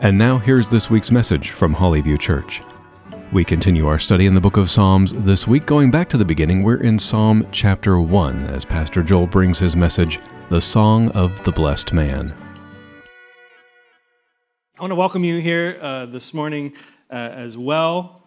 And now here's this week's message from Hollyview Church. We continue our study in the book of Psalms this week, going back to the beginning. We're in Psalm chapter 1 as Pastor Joel brings his message, The Song of the Blessed Man. I want to welcome you here uh, this morning uh, as well.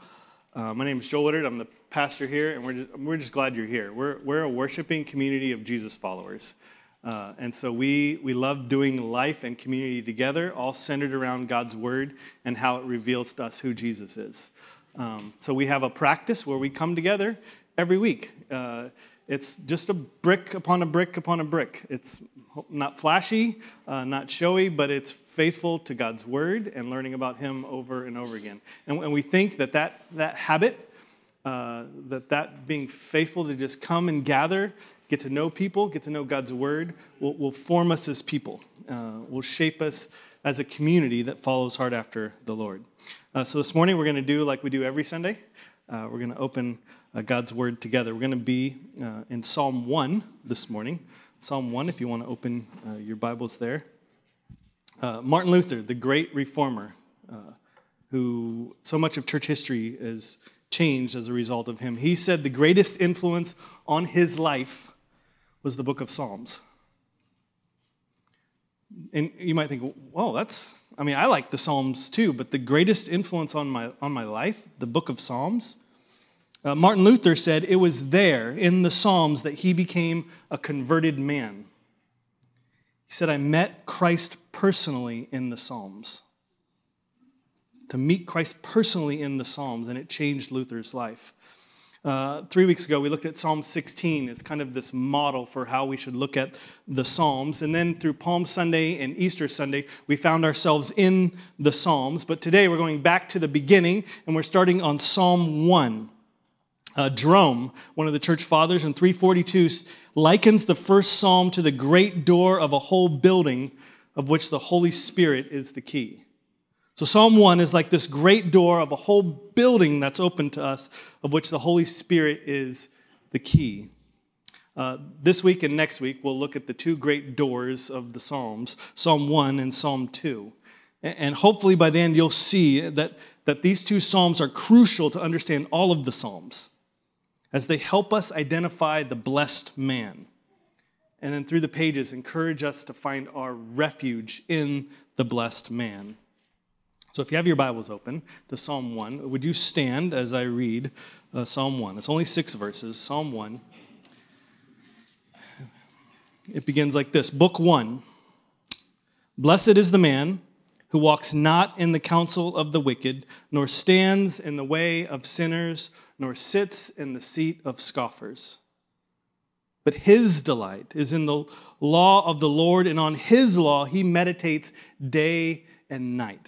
Uh, my name is Joel Woodard. I'm the pastor here, and we're just, we're just glad you're here. We're, we're a worshiping community of Jesus followers. Uh, and so we, we love doing life and community together, all centered around God's word and how it reveals to us who Jesus is. Um, so we have a practice where we come together every week. Uh, it's just a brick upon a brick upon a brick. It's not flashy, uh, not showy, but it's faithful to God's word and learning about Him over and over again. And, and we think that that, that habit, uh, that that being faithful to just come and gather get to know people, get to know God's word, will, will form us as people, uh, will shape us as a community that follows hard after the Lord. Uh, so this morning we're going to do like we do every Sunday. Uh, we're going to open uh, God's word together. We're going to be uh, in Psalm 1 this morning. Psalm 1, if you want to open uh, your Bibles there. Martin Luther, the great reformer, who so much of church history is changed as a result of him. He said the greatest influence on his life was the book of Psalms. And you might think, whoa, that's, I mean, I like the Psalms too, but the greatest influence on my, on my life, the book of Psalms, uh, Martin Luther said it was there in the Psalms that he became a converted man. He said, I met Christ personally in the Psalms. To meet Christ personally in the Psalms, and it changed Luther's life. Uh, three weeks ago, we looked at Psalm 16 as kind of this model for how we should look at the Psalms. And then through Palm Sunday and Easter Sunday, we found ourselves in the Psalms. But today, we're going back to the beginning, and we're starting on Psalm 1. Uh, Jerome, one of the church fathers in 342, likens the first psalm to the great door of a whole building of which the Holy Spirit is the key. So, Psalm 1 is like this great door of a whole building that's open to us, of which the Holy Spirit is the key. Uh, this week and next week, we'll look at the two great doors of the Psalms, Psalm 1 and Psalm 2. And hopefully by then you'll see that, that these two Psalms are crucial to understand all of the Psalms as they help us identify the blessed man. And then through the pages, encourage us to find our refuge in the blessed man. So if you have your Bibles open to Psalm 1, would you stand as I read uh, Psalm 1? It's only six verses, Psalm 1. It begins like this Book 1 Blessed is the man who walks not in the counsel of the wicked, nor stands in the way of sinners, nor sits in the seat of scoffers. But his delight is in the law of the Lord, and on his law he meditates day and night.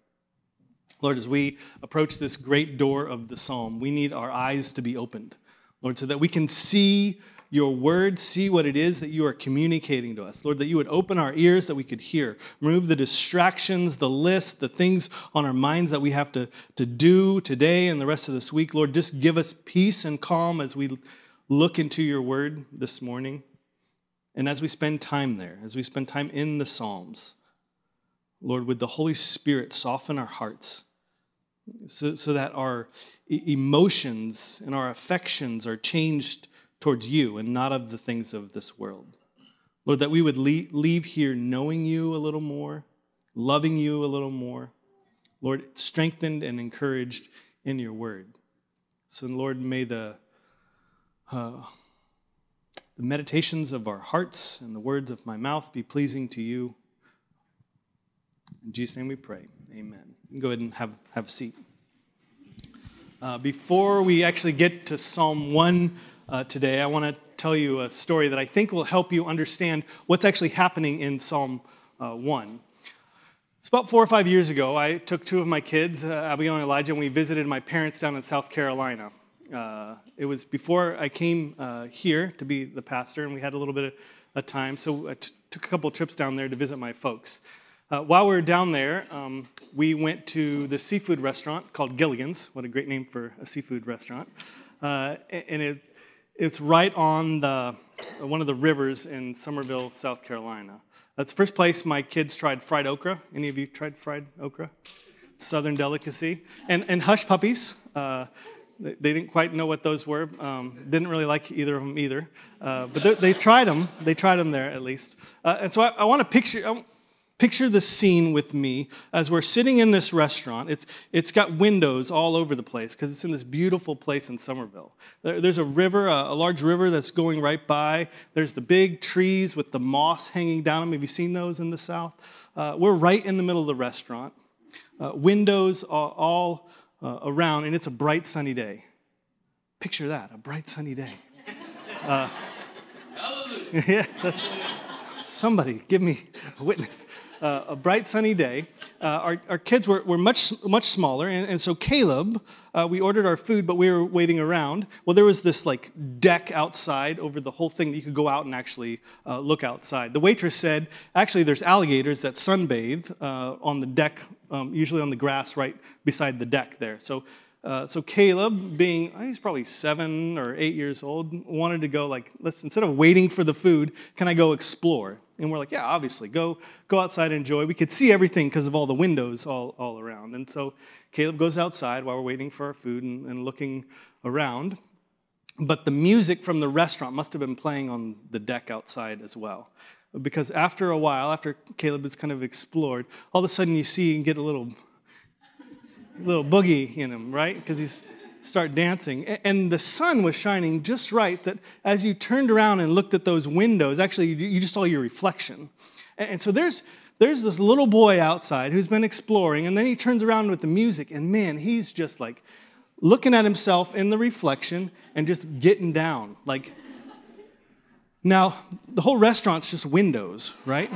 Lord, as we approach this great door of the psalm, we need our eyes to be opened, Lord, so that we can see your word, see what it is that you are communicating to us. Lord, that you would open our ears that we could hear, remove the distractions, the list, the things on our minds that we have to, to do today and the rest of this week. Lord, just give us peace and calm as we look into your word this morning. And as we spend time there, as we spend time in the Psalms, Lord, would the Holy Spirit soften our hearts so, so that our emotions and our affections are changed towards you and not of the things of this world. Lord, that we would leave here knowing you a little more, loving you a little more. Lord, strengthened and encouraged in your word. So, Lord, may the, uh, the meditations of our hearts and the words of my mouth be pleasing to you. In Jesus' name we pray. Amen. Go ahead and have, have a seat. Uh, before we actually get to Psalm 1 uh, today, I want to tell you a story that I think will help you understand what's actually happening in Psalm uh, 1. It's about four or five years ago. I took two of my kids, uh, Abigail and Elijah, and we visited my parents down in South Carolina. Uh, it was before I came uh, here to be the pastor, and we had a little bit of a time, so I t- took a couple trips down there to visit my folks. Uh, while we were down there, um, we went to the seafood restaurant called Gilligan's. What a great name for a seafood restaurant. Uh, and it, it's right on the, one of the rivers in Summerville, South Carolina. That's the first place my kids tried fried okra. Any of you tried fried okra? Southern delicacy. And, and hush puppies. Uh, they, they didn't quite know what those were. Um, didn't really like either of them either. Uh, but they, they, tried them. They tried them there at least. Uh, and so I, I want to picture, Picture the scene with me as we're sitting in this restaurant. It's, it's got windows all over the place because it's in this beautiful place in Summerville. There, there's a river, a, a, large river that's going right by. There's the big trees with the moss hanging down them. Have you seen those in the south? Uh, we're right in the middle of the restaurant. Uh, windows all, all uh, around, and it's a bright sunny day. Picture that, a bright sunny day. Uh, yeah, that's somebody give me a witness uh, a bright sunny day. Uh, our, our kids were, were much, much smaller, and, and so Caleb, uh, we ordered our food, but we were waiting around. Well, there was this like deck outside over the whole thing that you could go out and actually uh, look outside. The waitress said, actually, there's alligators that sunbathe uh, on the deck, um, usually on the grass right beside the deck there. So uh, so Caleb, being he's probably seven or eight years old, wanted to go like, let's instead of waiting for the food, can I go explore? And we're like, yeah, obviously, go go outside and enjoy. We could see everything because of all the windows all, all around. And so Caleb goes outside while we're waiting for our food and, and looking around. But the music from the restaurant must have been playing on the deck outside as well. Because after a while, after Caleb has kind of explored, all of a sudden you see and get a little little boogie in him, right? Because he's start dancing. And the sun was shining just right that as you turned around and looked at those windows, actually, you just saw your reflection. And so there's, there's this little boy outside who's been exploring, and then he turns around with the music, and man, he's just like looking at himself in the reflection and just getting down. Like, now, the whole restaurant's just windows, right?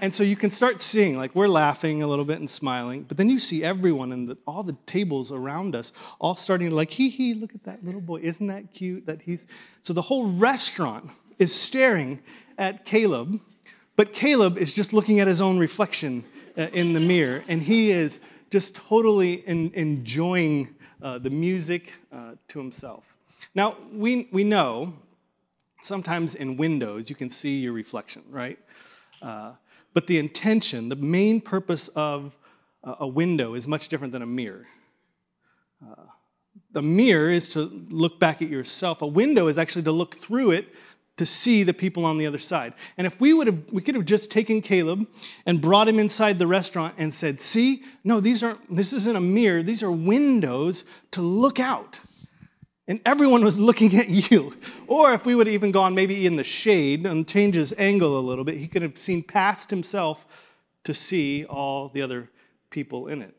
And so you can start seeing, like, we're laughing a little bit and smiling, but then you see everyone and all the tables around us all starting to, like, hee hee, look at that little boy. Isn't that cute that he's. So the whole restaurant is staring at Caleb, but Caleb is just looking at his own reflection uh, in the mirror, and he is just totally in, enjoying uh, the music uh, to himself. Now, we, we know sometimes in windows you can see your reflection, right? Uh, but the intention, the main purpose of a window is much different than a mirror. Uh, the mirror is to look back at yourself. A window is actually to look through it to see the people on the other side. And if we would have, we could have just taken Caleb and brought him inside the restaurant and said, "See, no, these aren't. This isn't a mirror. These are windows to look out." And everyone was looking at you. Or if we would have even gone maybe in the shade and change his angle a little bit, he could have seen past himself to see all the other people in it.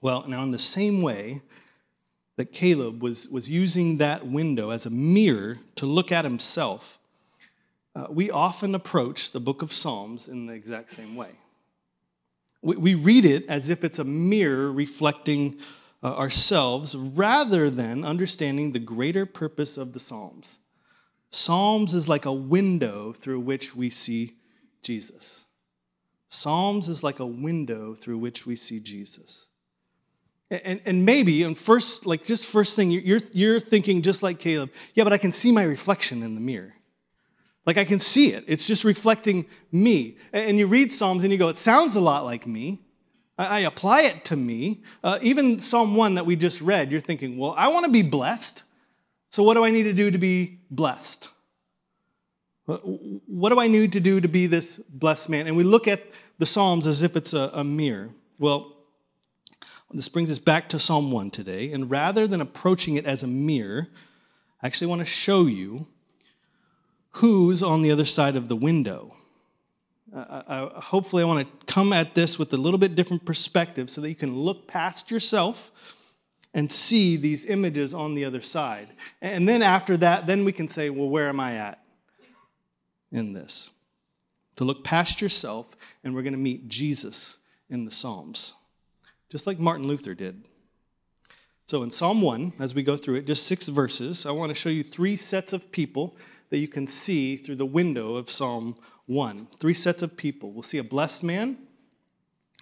Well, now, in the same way that Caleb was, was using that window as a mirror to look at himself, uh, we often approach the book of Psalms in the exact same way. We, we read it as if it's a mirror reflecting uh, ourselves rather than understanding the greater purpose of the Psalms. Psalms is like a window through which we see Jesus. Psalms is like a window through which we see Jesus. And, and maybe, and first, like just first thing, you're, you're thinking just like Caleb, yeah, but I can see my reflection in the mirror. Like I can see it. It's just reflecting me. And you read Psalms and you go, it sounds a lot like me. I apply it to me. Uh, even Psalm 1 that we just read, you're thinking, well, I want to be blessed. So what do I need to do to be blessed? What do I need to do to be this blessed man? And we look at the Psalms as if it's a, a mirror. Well, this brings us back to Psalm 1 today. And rather than approaching it as a mirror, I actually want to show you who's on the other side of the window. I, hopefully, I want to come at this with a little bit different perspective so that you can look past yourself and see these images on the other side. And then after that, then we can say, well, where am I at in this? To look past yourself, and we're going to meet Jesus in the Psalms, just like Martin Luther did. So in Psalm 1, as we go through it, just six verses, I want to show you three sets of people that you can see through the window of Psalm 1. Three sets of people. We'll see a blessed man,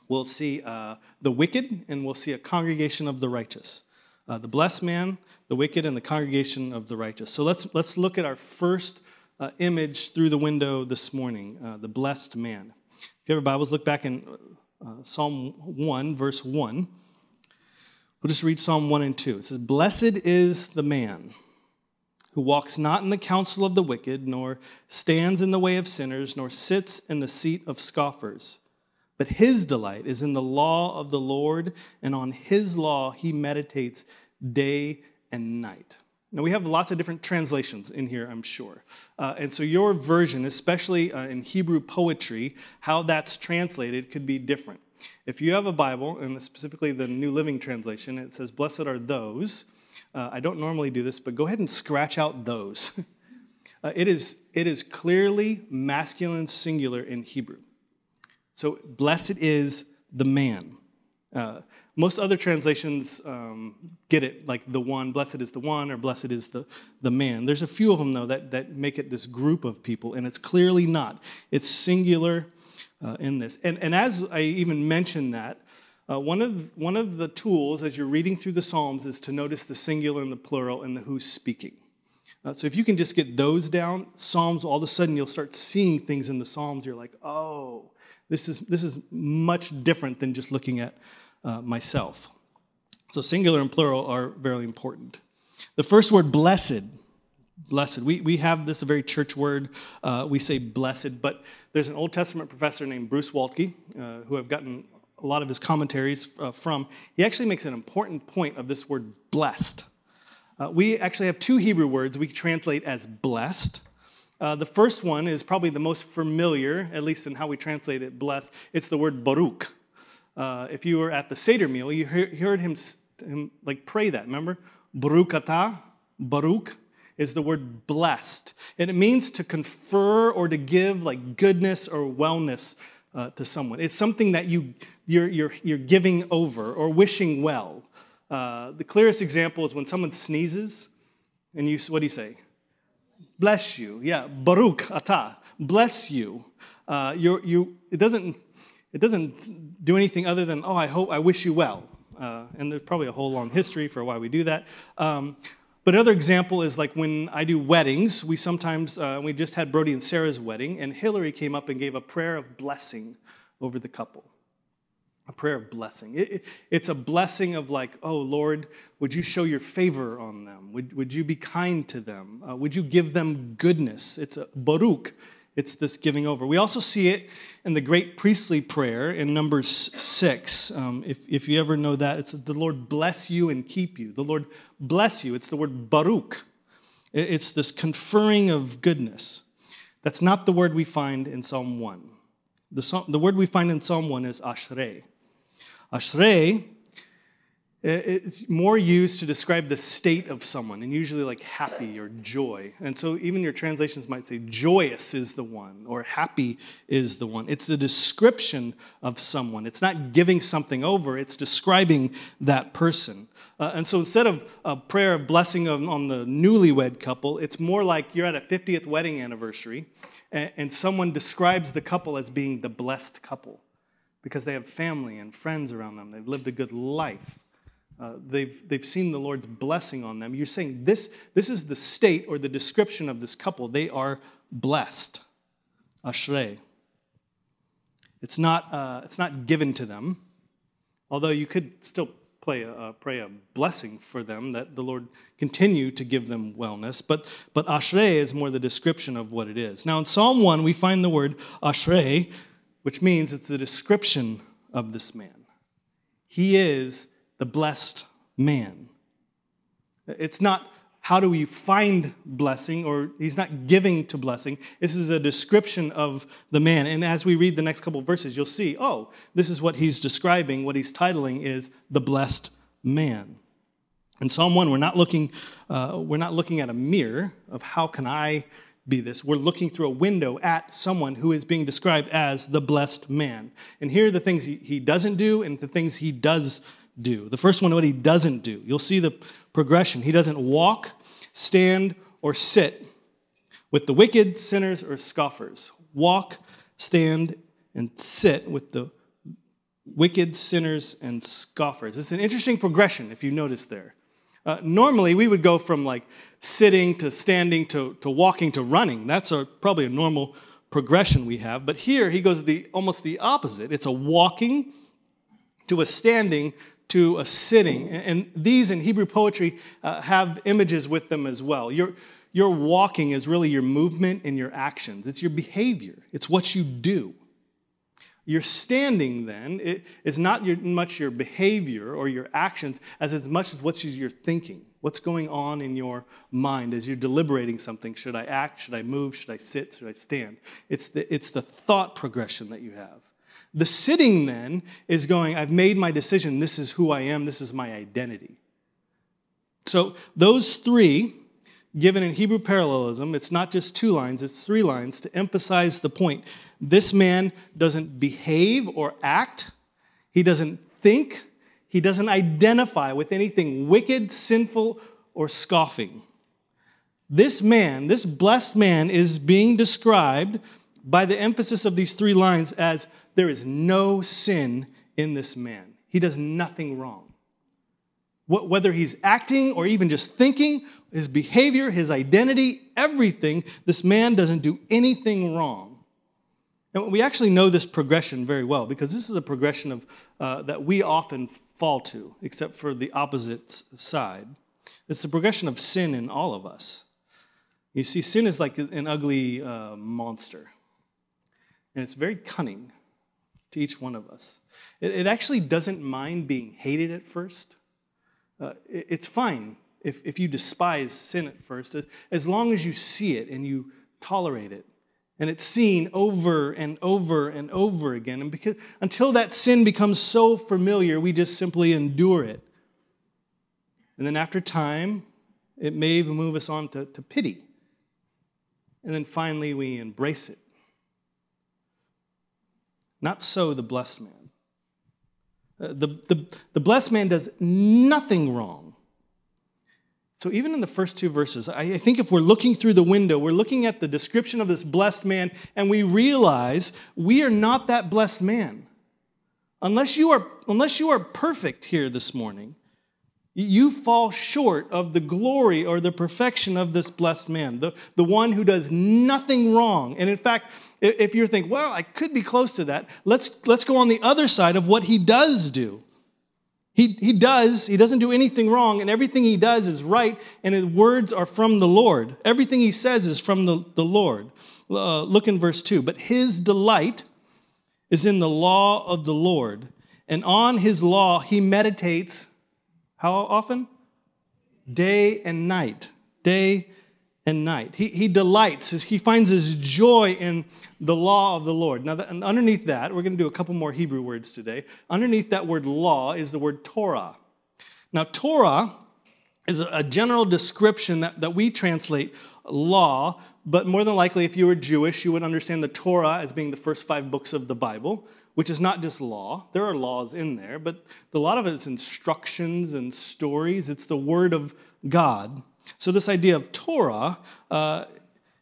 we'll see uh, the wicked, and we'll see a congregation of the righteous. Uh, the blessed man, the wicked, and the congregation of the righteous. So let's, let's look at our first uh, image through the window this morning uh, the blessed man. If you have your Bibles, look back in uh, Psalm 1, verse 1. We'll just read Psalm 1 and 2. It says, Blessed is the man who walks not in the counsel of the wicked, nor stands in the way of sinners, nor sits in the seat of scoffers. But his delight is in the law of the Lord, and on his law he meditates day and night. Now, we have lots of different translations in here, I'm sure. Uh, and so, your version, especially uh, in Hebrew poetry, how that's translated could be different. If you have a Bible, and specifically the New Living Translation, it says, Blessed are those. Uh, I don't normally do this, but go ahead and scratch out those. Uh, it, is, it is clearly masculine singular in Hebrew. So, blessed is the man. Uh, most other translations um, get it like the one, blessed is the one, or blessed is the, the man. There's a few of them, though, that, that make it this group of people, and it's clearly not. It's singular uh, in this. And, and as I even mentioned that, uh, one, of, one of the tools as you're reading through the Psalms is to notice the singular and the plural and the who's speaking. Uh, so if you can just get those down, Psalms, all of a sudden you'll start seeing things in the Psalms. You're like, oh, this is, this is much different than just looking at uh, myself. So, singular and plural are very important. The first word, blessed, blessed. We, we have this a very church word. Uh, we say blessed, but there's an Old Testament professor named Bruce Waltke, uh, who I've gotten a lot of his commentaries uh, from. He actually makes an important point of this word blessed. Uh, we actually have two Hebrew words we translate as blessed. Uh, the first one is probably the most familiar, at least in how we translate it, blessed. It's the word baruch. Uh, if you were at the Seder meal, you heard him, him like pray that. Remember, Baruch atah, Baruch is the word blessed, and it means to confer or to give like goodness or wellness uh, to someone. It's something that you you're, you're, you're giving over or wishing well. Uh, the clearest example is when someone sneezes, and you what do you say? Bless you. Yeah, Baruch atah. Bless you. Uh, you you. It doesn't it doesn't do anything other than, oh, I hope, I wish you well. Uh, and there's probably a whole long history for why we do that. Um, but another example is like when I do weddings, we sometimes, uh, we just had Brody and Sarah's wedding, and Hillary came up and gave a prayer of blessing over the couple. A prayer of blessing. It, it, it's a blessing of like, oh, Lord, would you show your favor on them? Would, would you be kind to them? Uh, would you give them goodness? It's a baruch it's this giving over. We also see it in the great priestly prayer in Numbers 6. Um, if, if you ever know that, it's the Lord bless you and keep you. The Lord bless you. It's the word baruch. It's this conferring of goodness. That's not the word we find in Psalm 1. The, the word we find in Psalm 1 is ashrei. Ashrei it's more used to describe the state of someone, and usually like happy or joy. And so even your translations might say, joyous is the one, or happy is the one. It's a description of someone. It's not giving something over, it's describing that person. Uh, and so instead of a prayer of blessing on, on, the newlywed couple, it's more like you're at a 50th wedding anniversary, and, and someone describes the couple as being the blessed couple because they have family and friends around them, they've lived a good life. Uh, they've, they've seen the Lord's blessing on them. You're saying this, this is the state or the description of this couple. They are blessed. Ashrei. It's not, uh, it's not given to them, although you could still pray a, uh, pray a blessing for them that the Lord continue to give them wellness. But, but ashrei is more the description of what it is. Now, in Psalm 1, we find the word ashrei, which means it's the description of this man. He is the blessed man. It's not how do we find blessing, or he's not giving to blessing. This is a description of the man. And as we read the next couple verses, you'll see, oh, this is what he's describing. What he's titling is the blessed man. In Psalm 1, we're not looking, uh, we're not looking at a mirror of how can I be this. We're looking through a window at someone who is being described as the blessed man. And here are the things he, he doesn't do and the things he does do. The first one, what he doesn't do. You'll see the progression. He doesn't walk, stand, or sit with the wicked, sinners, or scoffers. Walk, stand, and sit with the wicked, sinners, and scoffers. It's an interesting progression, if you notice there. Uh, normally, we would go from like sitting to standing to, to walking to running. That's a, probably a normal progression we have. But here, he goes the, almost the opposite. It's a walking to a standing to a sitting. And these in Hebrew poetry uh, have images with them as well. Your, your walking is really your movement and your actions, it's your behavior, it's what you do. Your standing, then, is not your, much your behavior or your actions as as much as what you're thinking. What's going on in your mind as you're deliberating something? Should I act? Should I move? Should I sit? Should I stand? It's the, it's the thought progression that you have. The sitting then is going, I've made my decision. This is who I am. This is my identity. So those three, given in Hebrew parallelism, it's not just two lines, it's three lines to emphasize the point. This man doesn't behave or act, he doesn't think, he doesn't identify with anything wicked, sinful, or scoffing. This man, this blessed man, is being described by the emphasis of these three lines as there is no sin in this man. He does nothing wrong. Whether he's acting or even just thinking, his behavior, his identity, everything, this man doesn't do anything wrong. And we actually know this progression very well because this is a progression of, uh, that we often fall to, except for the opposite side. It's the progression of sin in all of us. You see, sin is like an ugly uh, monster, and it's very cunning to each one of us. It, it actually doesn't mind being hated at first. Uh, it, it's fine if, if you despise sin at first, as long as you see it and you tolerate it. And it's seen over and over and over again. And because, until that sin becomes so familiar, we just simply endure it. And then after time, it may even move us on to, to pity. And then finally, we embrace it not so the blessed man. Uh, the, the, the blessed man does nothing wrong. So, even in the first two verses, I, I think if we're looking through the window, we're looking at the description of this blessed man, and we realize we are not that blessed man. Unless you are, unless you are perfect here this morning, you fall short of the glory or the perfection of this blessed man, the, the one who does nothing wrong. And in fact, if you're thinking, well, I could be close to that, let's, let's go on the other side of what he does do. He, he does, he doesn't do anything wrong, and everything he does is right, and his words are from the Lord. Everything he says is from the, the Lord. Uh, look in verse 2. But his delight is in the law of the Lord, and on his law he meditates how often? Day and night. Day and night. He, he delights, he finds his joy in the law of the Lord. Now, that, and underneath that, we're going to do a couple more Hebrew words today. Underneath that word law is the word Torah. Now, Torah is a, a general description that, that we translate law, but more than likely, if you were Jewish, you would understand the Torah as being the first five books of the Bible which is not just law. There are laws in there, but a lot of it's instructions and stories. It's the Word of God. So, this idea of Torah, uh,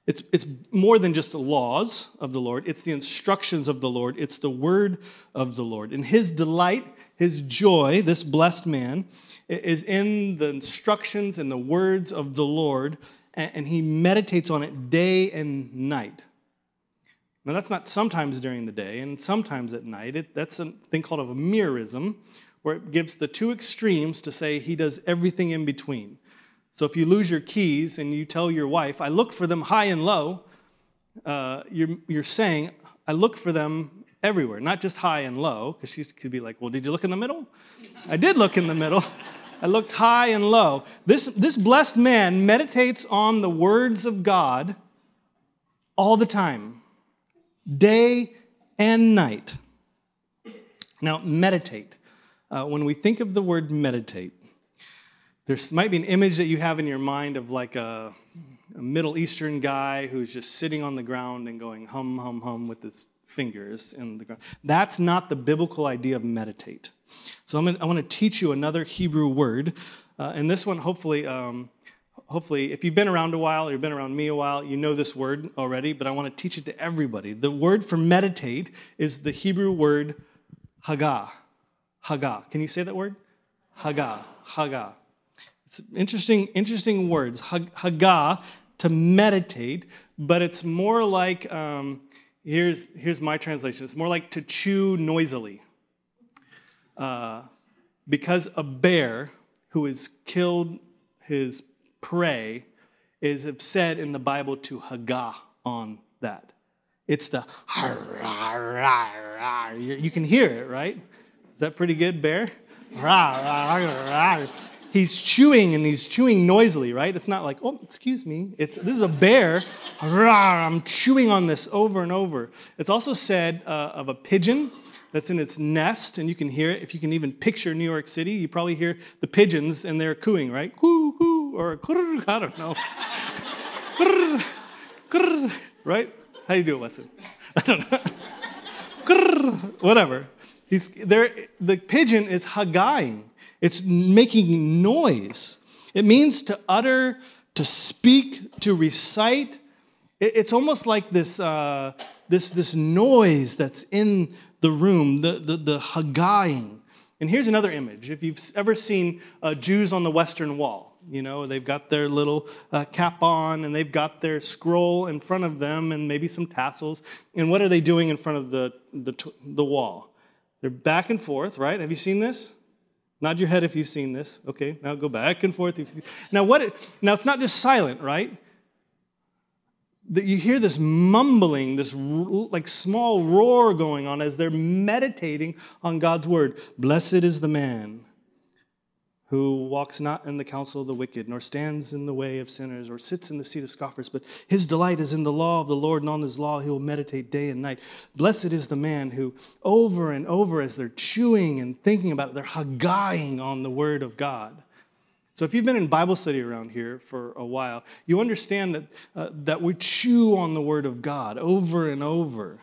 it's, it's more than just the laws of the Lord, it's the instructions of the Lord, it's the Word of the Lord. And his delight, his joy, this blessed man, is in the instructions and the words of the Lord, and he meditates on it day and night. Now, that's not sometimes during the day and sometimes at night. It, that's a thing called a merism, where it gives the two extremes to say he does everything in between. So if you lose your keys and you tell your wife, I look for them high and low, uh, you're, you're saying, I look for them everywhere, not just high and low, because she could be like, Well, did you look in the middle? I did look in the middle. I looked high and low. This, this blessed man meditates on the words of God all the time, day and night. Now, meditate. Uh, when we think of the word meditate, there might be an image that you have in your mind of like a, a Middle Eastern guy who's just sitting on the ground and going hum, hum, hum with his fingers in the ground. That's not the biblical idea of meditate. So I'm gonna, I want to teach you another Hebrew word, uh, and this one hopefully. Um, hopefully, if you've been around a while or you've been around me a while, you know this word already, but I want to teach it to everybody. The word for meditate is the Hebrew word hagah. Hagah. Can you say that word? Hagah. Hagah. It's interesting, interesting words. Hagah, to meditate, but it's more like, um, here's, here's my translation. It's more like to chew noisily. Uh, because a bear who has killed his prey is said in the Bible to hagah on that. It's the you can hear it, right? Is that pretty good, bear? he's chewing and he's chewing noisily, right? It's not like, oh, excuse me. It's this is a bear. I'm chewing on this over and over. It's also said uh, of a pigeon that's in its nest, and you can hear it. If you can even picture New York City, you probably hear the pigeons and they're cooing, right? Whoo, whoo, or I don't know. right? How you do it, Weston? I don't know. Whatever. He's there. The pigeon is hagaing. It's making noise. It means to utter, to speak, to recite. It's almost like this, uh, this, this noise that's in the room, the, the, the hagaying. And here's another image. If you've ever seen uh, Jews on the Western Wall, you know, they've got their little uh, cap on and they've got their scroll in front of them and maybe some tassels. And what are they doing in front of the, the, the wall? They're back and forth, right? Have you seen this? Nod your head if you've seen this. Okay, now go back and forth. Now, what? It, now it's not just silent, right? That you hear this mumbling, this like small roar going on as they're meditating on God's word. Blessed is the man who walks not in the counsel of the wicked, nor stands in the way of sinners, or sits in the seat of scoffers, but his delight is in the law of the Lord, and on his law he will meditate day and night. Blessed is the man who, over and over, as they're chewing and thinking about it, they're hagaying on the word of God. So, if you've been in Bible study around here for a while, you understand that, uh, that we chew on the word of God over and over.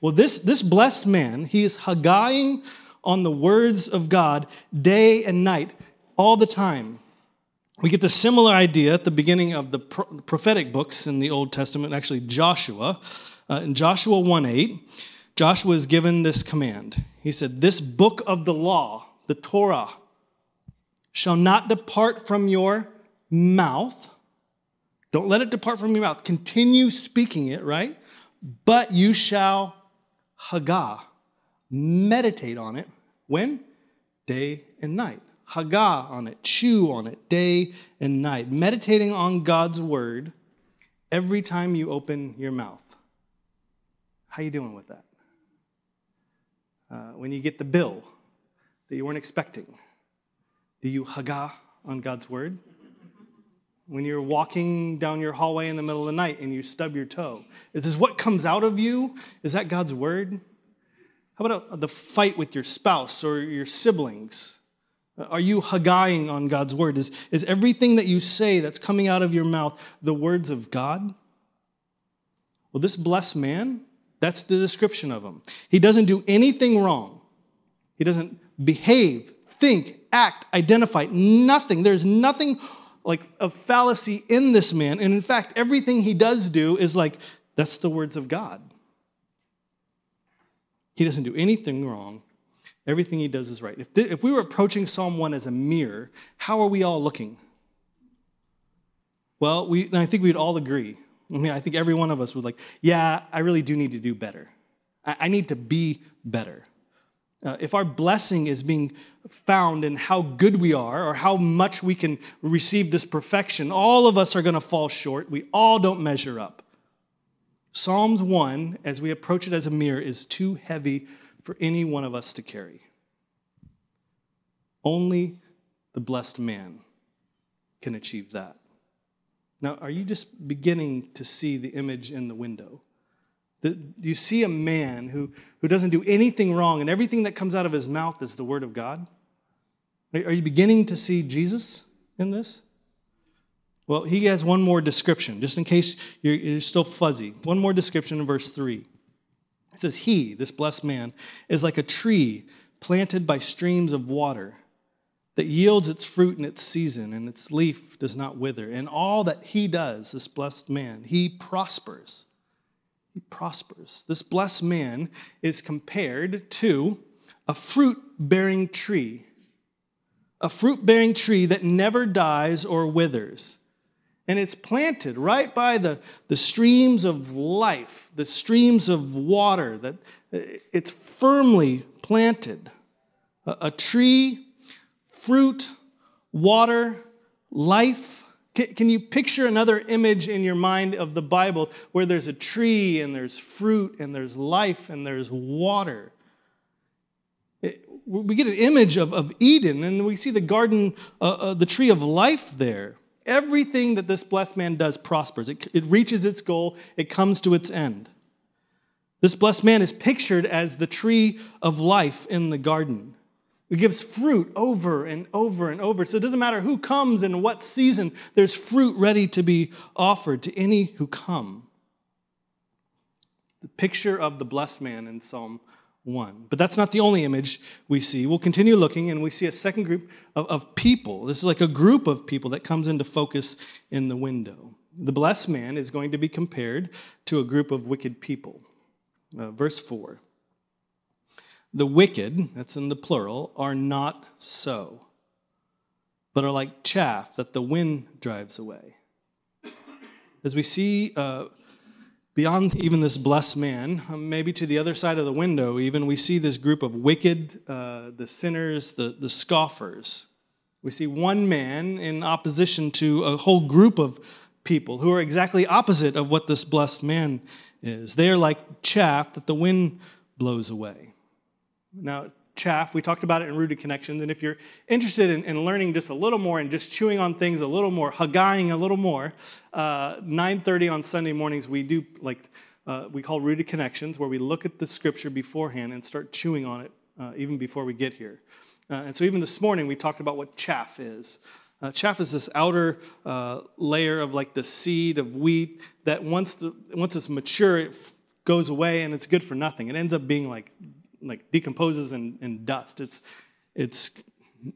Well, this, this blessed man, he is hagaying on the words of God day and night all the time. We get the similar idea at the beginning of the prophetic books in the Old Testament, actually Joshua. Uh, in Joshua 1 8, Joshua is given this command. He said, This book of the law, the Torah, shall not depart from your mouth. Don't let it depart from your mouth. Continue speaking it, right? But you shall hagah, meditate on it. When? Day and night hagah on it, chew on it day and night, meditating on God's word every time you open your mouth. How you doing with that? Uh, when you get the bill that you weren't expecting, do you hagah on God's word? When you're walking down your hallway in the middle of the night and you stub your toe, is this what comes out of you? Is that God's word? How about the fight with your spouse or your siblings? Are you hagaying on God's word? Is, is everything that you say that's coming out of your mouth the words of God? Well, this blessed man, that's the description of him. He doesn't do anything wrong. He doesn't behave, think, act, identify, nothing. There's nothing like a fallacy in this man. And in fact, everything he does do is like, that's the words of God. He doesn't do anything wrong. Everything he does is right. If, th- if we were approaching Psalm 1 as a mirror, how are we all looking? Well, we, I think we'd all agree I mean, I think every one of us would like, yeah, I really do need to do better. I, I need to be better. Uh, if our blessing is being found in how good we are or how much we can receive this perfection, all of us are going to fall short. We all don't measure up. Psalms 1, as we approach it as a mirror, is too heavy for any one of us to carry. Only the blessed man can achieve that. Now, are you just beginning to see the image in the window? Do you see a man who, who doesn't do anything wrong and everything that comes out of his mouth is the word of God? Are you beginning to see Jesus in this? Well, he has one more description, just in case you're, you're still fuzzy. One more description in verse 3. It says, He, this blessed man, is like a tree planted by streams of water that yields its fruit in its season, and its leaf does not wither. And all that he does, this blessed man, he prospers. He prospers. This blessed man is compared to a fruit bearing tree, a fruit bearing tree that never dies or withers. And it's planted right by the, the streams of life, the streams of water, that it's firmly planted. A, a tree, fruit, water, life. Can, can you picture another image in your mind of the Bible where there's a tree and there's fruit and there's life and there's water? We get an image of, of Eden and we see the garden, uh, uh, the tree of life there. Everything that this blessed man does prospers. It, it reaches its goal, it comes to its end. This blessed man is pictured as the tree of life in the garden. It gives fruit over and over and over. So it doesn't matter who comes and what season, there's fruit ready to be offered to any who come. The picture of the blessed man in Psalm 1. But that's not the only image we see. We'll continue looking, and we see a second group of, of people. This is like a group of people that comes into focus in the window. The blessed man is going to be compared to a group of wicked people. Uh, verse 4 The wicked, that's in the plural, are not so, but are like chaff that the wind drives away. As we see, uh, Beyond even this blessed man, um, maybe to the other side of the window, even we see this group of wicked, uh, the sinners, the, the scoffers. We see one man in opposition to a whole group of people who are exactly opposite of what this blessed man is. They are like chaff that the wind blows away. Now, chaff. We talked about it in Rooted Connections. And if you're interested in, in, learning just a little more and just chewing on things a little more, hagaying a little more, uh, 9.30 on Sunday mornings, we do like, uh, we call Rooted Connections, where we look at the scripture beforehand and start chewing on it uh, even before we get here. Uh, and so even this morning, we talked about what chaff is. Uh, chaff is this outer uh, layer of like the seed of wheat that once, the, once it's mature, it f- goes away and it's good for nothing. It ends up being like like decomposes in, in dust. It's, it's,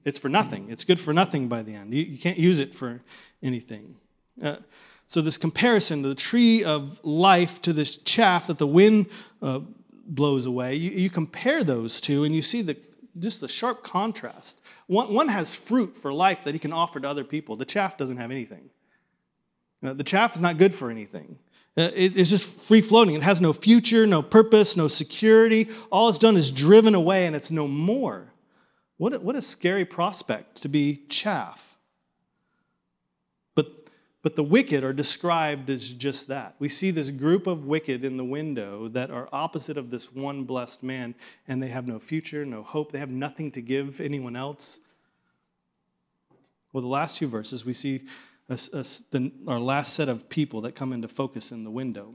it's for nothing. It's good for nothing by the end. You, you can't use it for anything. Uh, so, this comparison to the tree of life to this chaff that the wind uh, blows away, you, you, compare those two and you see the, just the sharp contrast. One, one has fruit for life that he can offer to other people, the chaff doesn't have anything. Uh, the chaff is not good for anything. Uh, it's just free floating. It has no future, no purpose, no security. All it's done is driven away and it's no more. What a, what a scary prospect to be chaff. But, but the wicked are described as just that. We see this group of wicked in the window that are opposite of this one blessed man, and they have no future, no hope. They have nothing to give anyone else. Well, the last two verses, we see a, a, the, our last set of people that come into focus in the window.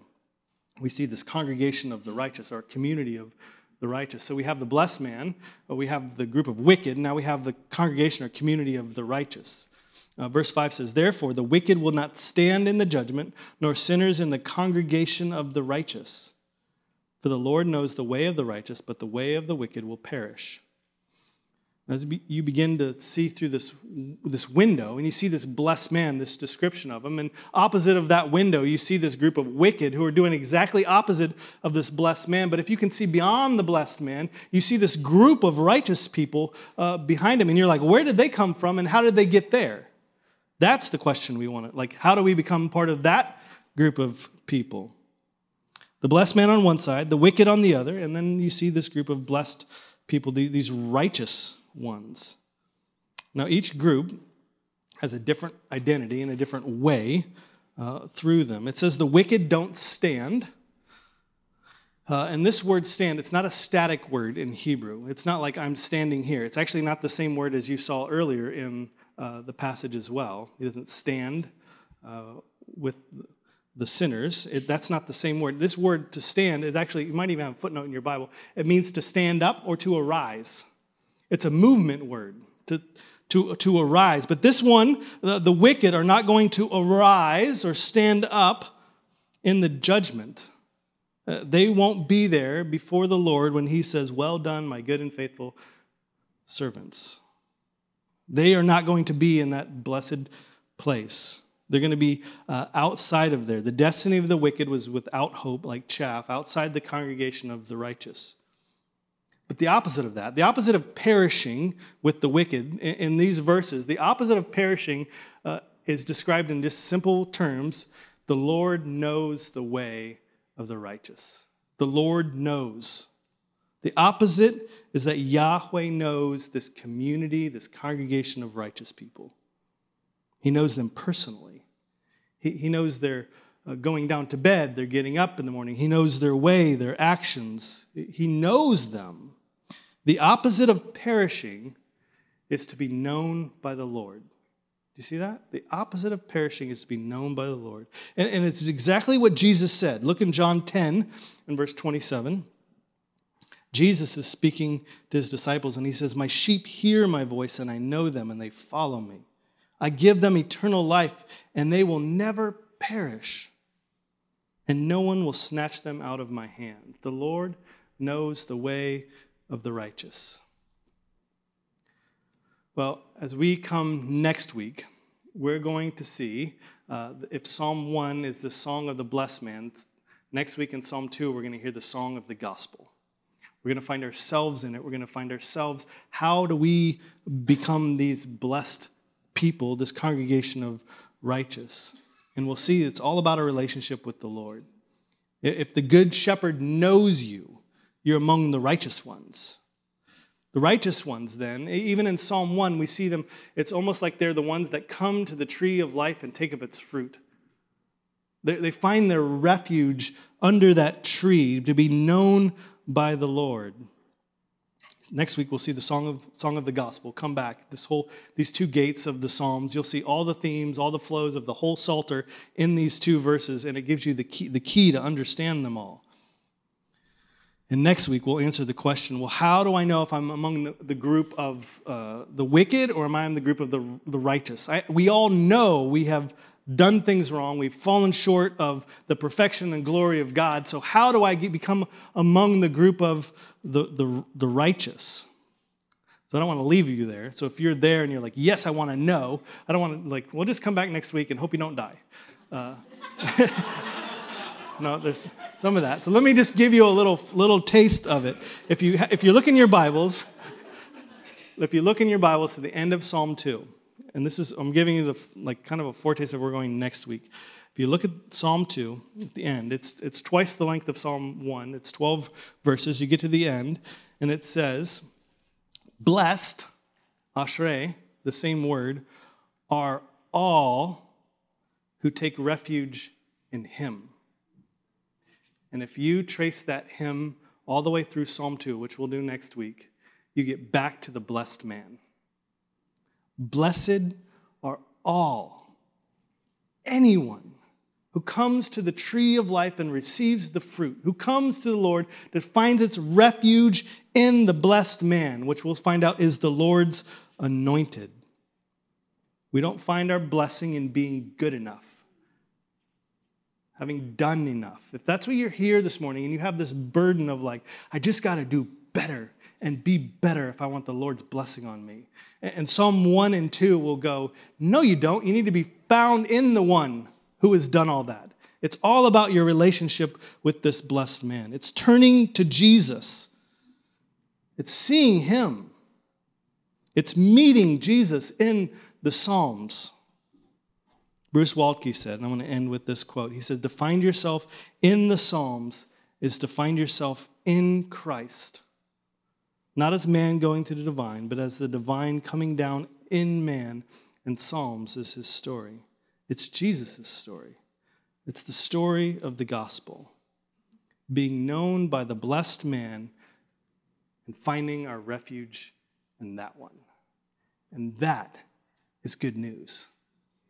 We see this congregation of the righteous, our community of the righteous. So we have the blessed man, we have the group of wicked, now we have the congregation or community of the righteous. Uh, verse 5 says, Therefore, the wicked will not stand in the judgment, nor sinners in the congregation of the righteous. For the Lord knows the way of the righteous, but the way of the wicked will perish. As you begin to see through this, this window, and you see this blessed man, this description of him, and opposite of that window, you see this group of wicked who are doing exactly opposite of this blessed man. But if you can see beyond the blessed man, you see this group of righteous people uh, behind him, and you're like, where did they come from, and how did they get there? That's the question we want to, like, how do we become part of that group of people. The blessed man on one side, the wicked on the other, and then you see this group of blessed people, these righteous ones. Now, each group has a different identity and a different way uh, through them. It says, The wicked don't stand. Uh, and this word stand, it's not a static word in Hebrew. It's not like I'm standing here. It's actually not the same word as you saw earlier in uh, the passage as well. He doesn't stand uh, with the sinners. It, that's not the same word. This word to stand is actually, you might even have a footnote in your Bible. It means to stand up or to arise. It's a movement word, to, to, to arise. But this one, the, the wicked are not going to arise or stand up in the judgment. Uh, they won't be there before the Lord when He says, Well done, my good and faithful servants. They are not going to be in that blessed place. They're going to be uh, outside of there. The destiny of the wicked was without hope, like chaff, outside the congregation of the righteous. But the opposite of that, the opposite of perishing with the wicked, in, in these verses, the opposite of perishing uh, is described in just simple terms the Lord knows the way of the righteous. The Lord knows. The opposite is that Yahweh knows this community, this congregation of righteous people. He knows them personally. He, he knows their uh, going down to bed, they're getting up in the morning. He knows their way, their actions. He knows them. The opposite of perishing is to be known by the Lord. Do you see that? The opposite of perishing is to be known by the Lord. And, and it's exactly what Jesus said. Look in John 10 and verse 27. Jesus is speaking to his disciples, and he says, My sheep hear my voice, and I know them, and they follow me. I give them eternal life, and they will never perish, and no one will snatch them out of my hand. The Lord knows the way of the righteous. Well, as we come next week, we're going to see uh, if Psalm 1 is the song of the blessed man. Next week in Psalm 2, we're going to hear the song of the gospel. We're going to find ourselves in it. We're going to find ourselves. How do we become these blessed people, this congregation of righteous? And we'll see it's all about a relationship with the Lord. If the good shepherd knows you, you're among the righteous ones. The righteous ones, then, even in Psalm 1, we see them, it's almost like they're the ones that come to the tree of life and take of its fruit. They, find their refuge under that tree to be known by the Lord. Next week we'll see the song of song of the gospel come back. This whole these two gates of the Psalms. You'll see all the themes, all the flows of the whole Psalter in these two verses, and it gives you the key, the key to understand them all. And next week, we'll answer the question well, how do I know if I'm among the, the group of uh, the wicked or am I in the group of the, the righteous? I, we all know we have done things wrong. We've fallen short of the perfection and glory of God. So, how do I get, become among the group of the, the, the righteous? So, I don't want to leave you there. So, if you're there and you're like, yes, I want to know, I don't want to, like, we'll just come back next week and hope you don't die. Uh, no, there's some of that. So let me just give you a little little taste of it. If you if you look in your Bibles, if you look in your Bibles to the end of Psalm two, and this is I'm giving you the like kind of a foretaste of where we're going next week. If you look at Psalm two at the end, it's it's twice the length of Psalm one. It's 12 verses. You get to the end, and it says, "Blessed, Ashrei, the same word, are all who take refuge in Him." And if you trace that hymn all the way through Psalm 2, which we'll do next week, you get back to the blessed man. Blessed are all, anyone who comes to the tree of life and receives the fruit, who comes to the Lord that finds its refuge in the blessed man, which we'll find out is the Lord's anointed. We don't find our blessing in being good enough having done enough. If that's what you're here this morning and you have this burden of like, I just got to do better and be better if I want the Lord's blessing on me. And Psalm 1 and 2 will go, No, you don't. You need to be found in the one who has done all that. It's all about your relationship with this blessed man. It's turning to Jesus, it's seeing him, it's meeting Jesus in the Psalms. Bruce Waltke said, and I'm going to end with this quote. He said, To find yourself in the Psalms is to find yourself in Christ. Not as man going to the divine, but as the divine coming down in man. And Psalms is his story. It's Jesus' story. It's the story of the gospel, being known by the blessed man and finding our refuge in that one. And that is good news.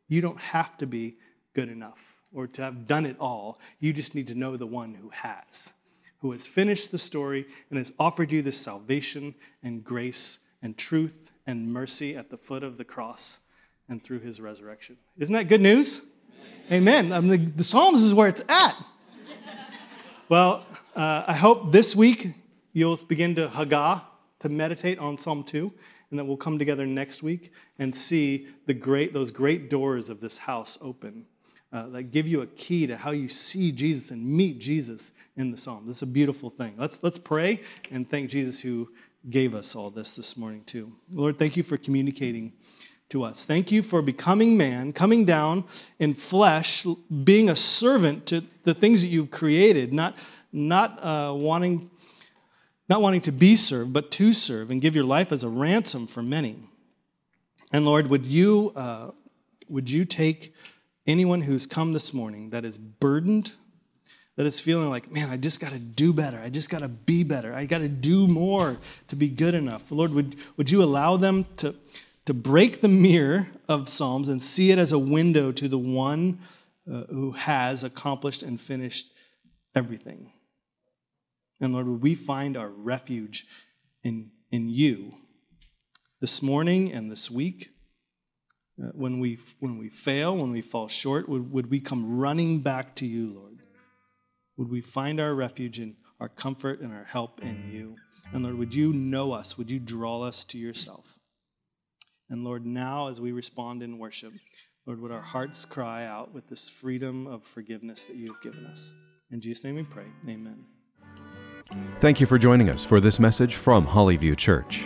You don't have to be good enough or to have done it all. You just need to know the one who has, who has finished the story and has offered you this salvation and grace and truth and mercy at the foot of the cross and through his resurrection. Isn't that good news? Amen. I mean, the, the Psalms is where it's at. well, uh, I hope this week you'll begin to Haggah, to meditate on Psalm 2 and then we'll come together next week and see the great, those great doors of this house open uh, that give you a key to how you see Jesus and meet Jesus in the psalm. This is a beautiful thing. Let's, let's pray and thank Jesus who gave us all this this morning, too. Lord, thank you for communicating to us. Thank you for becoming man, coming down in flesh, being a servant to the things that you've created, not, not uh, wanting not wanting to be served, but to serve and give your life as a ransom for many. And Lord, would you, uh, would you take anyone who's come this morning that is burdened, that is feeling like, man, I just got to do better. I just got to be better. I got to do more to be good enough. Lord, would, would you allow them to, to break the mirror of Psalms and see it as a window to the one uh, who has accomplished and finished everything? And Lord, would we find our refuge in, in you this morning and this week? Uh, when, we, when we fail, when we fall short, would, would we come running back to you, Lord? Would we find our refuge and our comfort and our help in you? And Lord, would you know us? Would you draw us to yourself? And Lord, now as we respond in worship, Lord, would our hearts cry out with this freedom of forgiveness that you have given us? In Jesus' name we pray. Amen. Thank you for joining us for this message from Hollyview Church.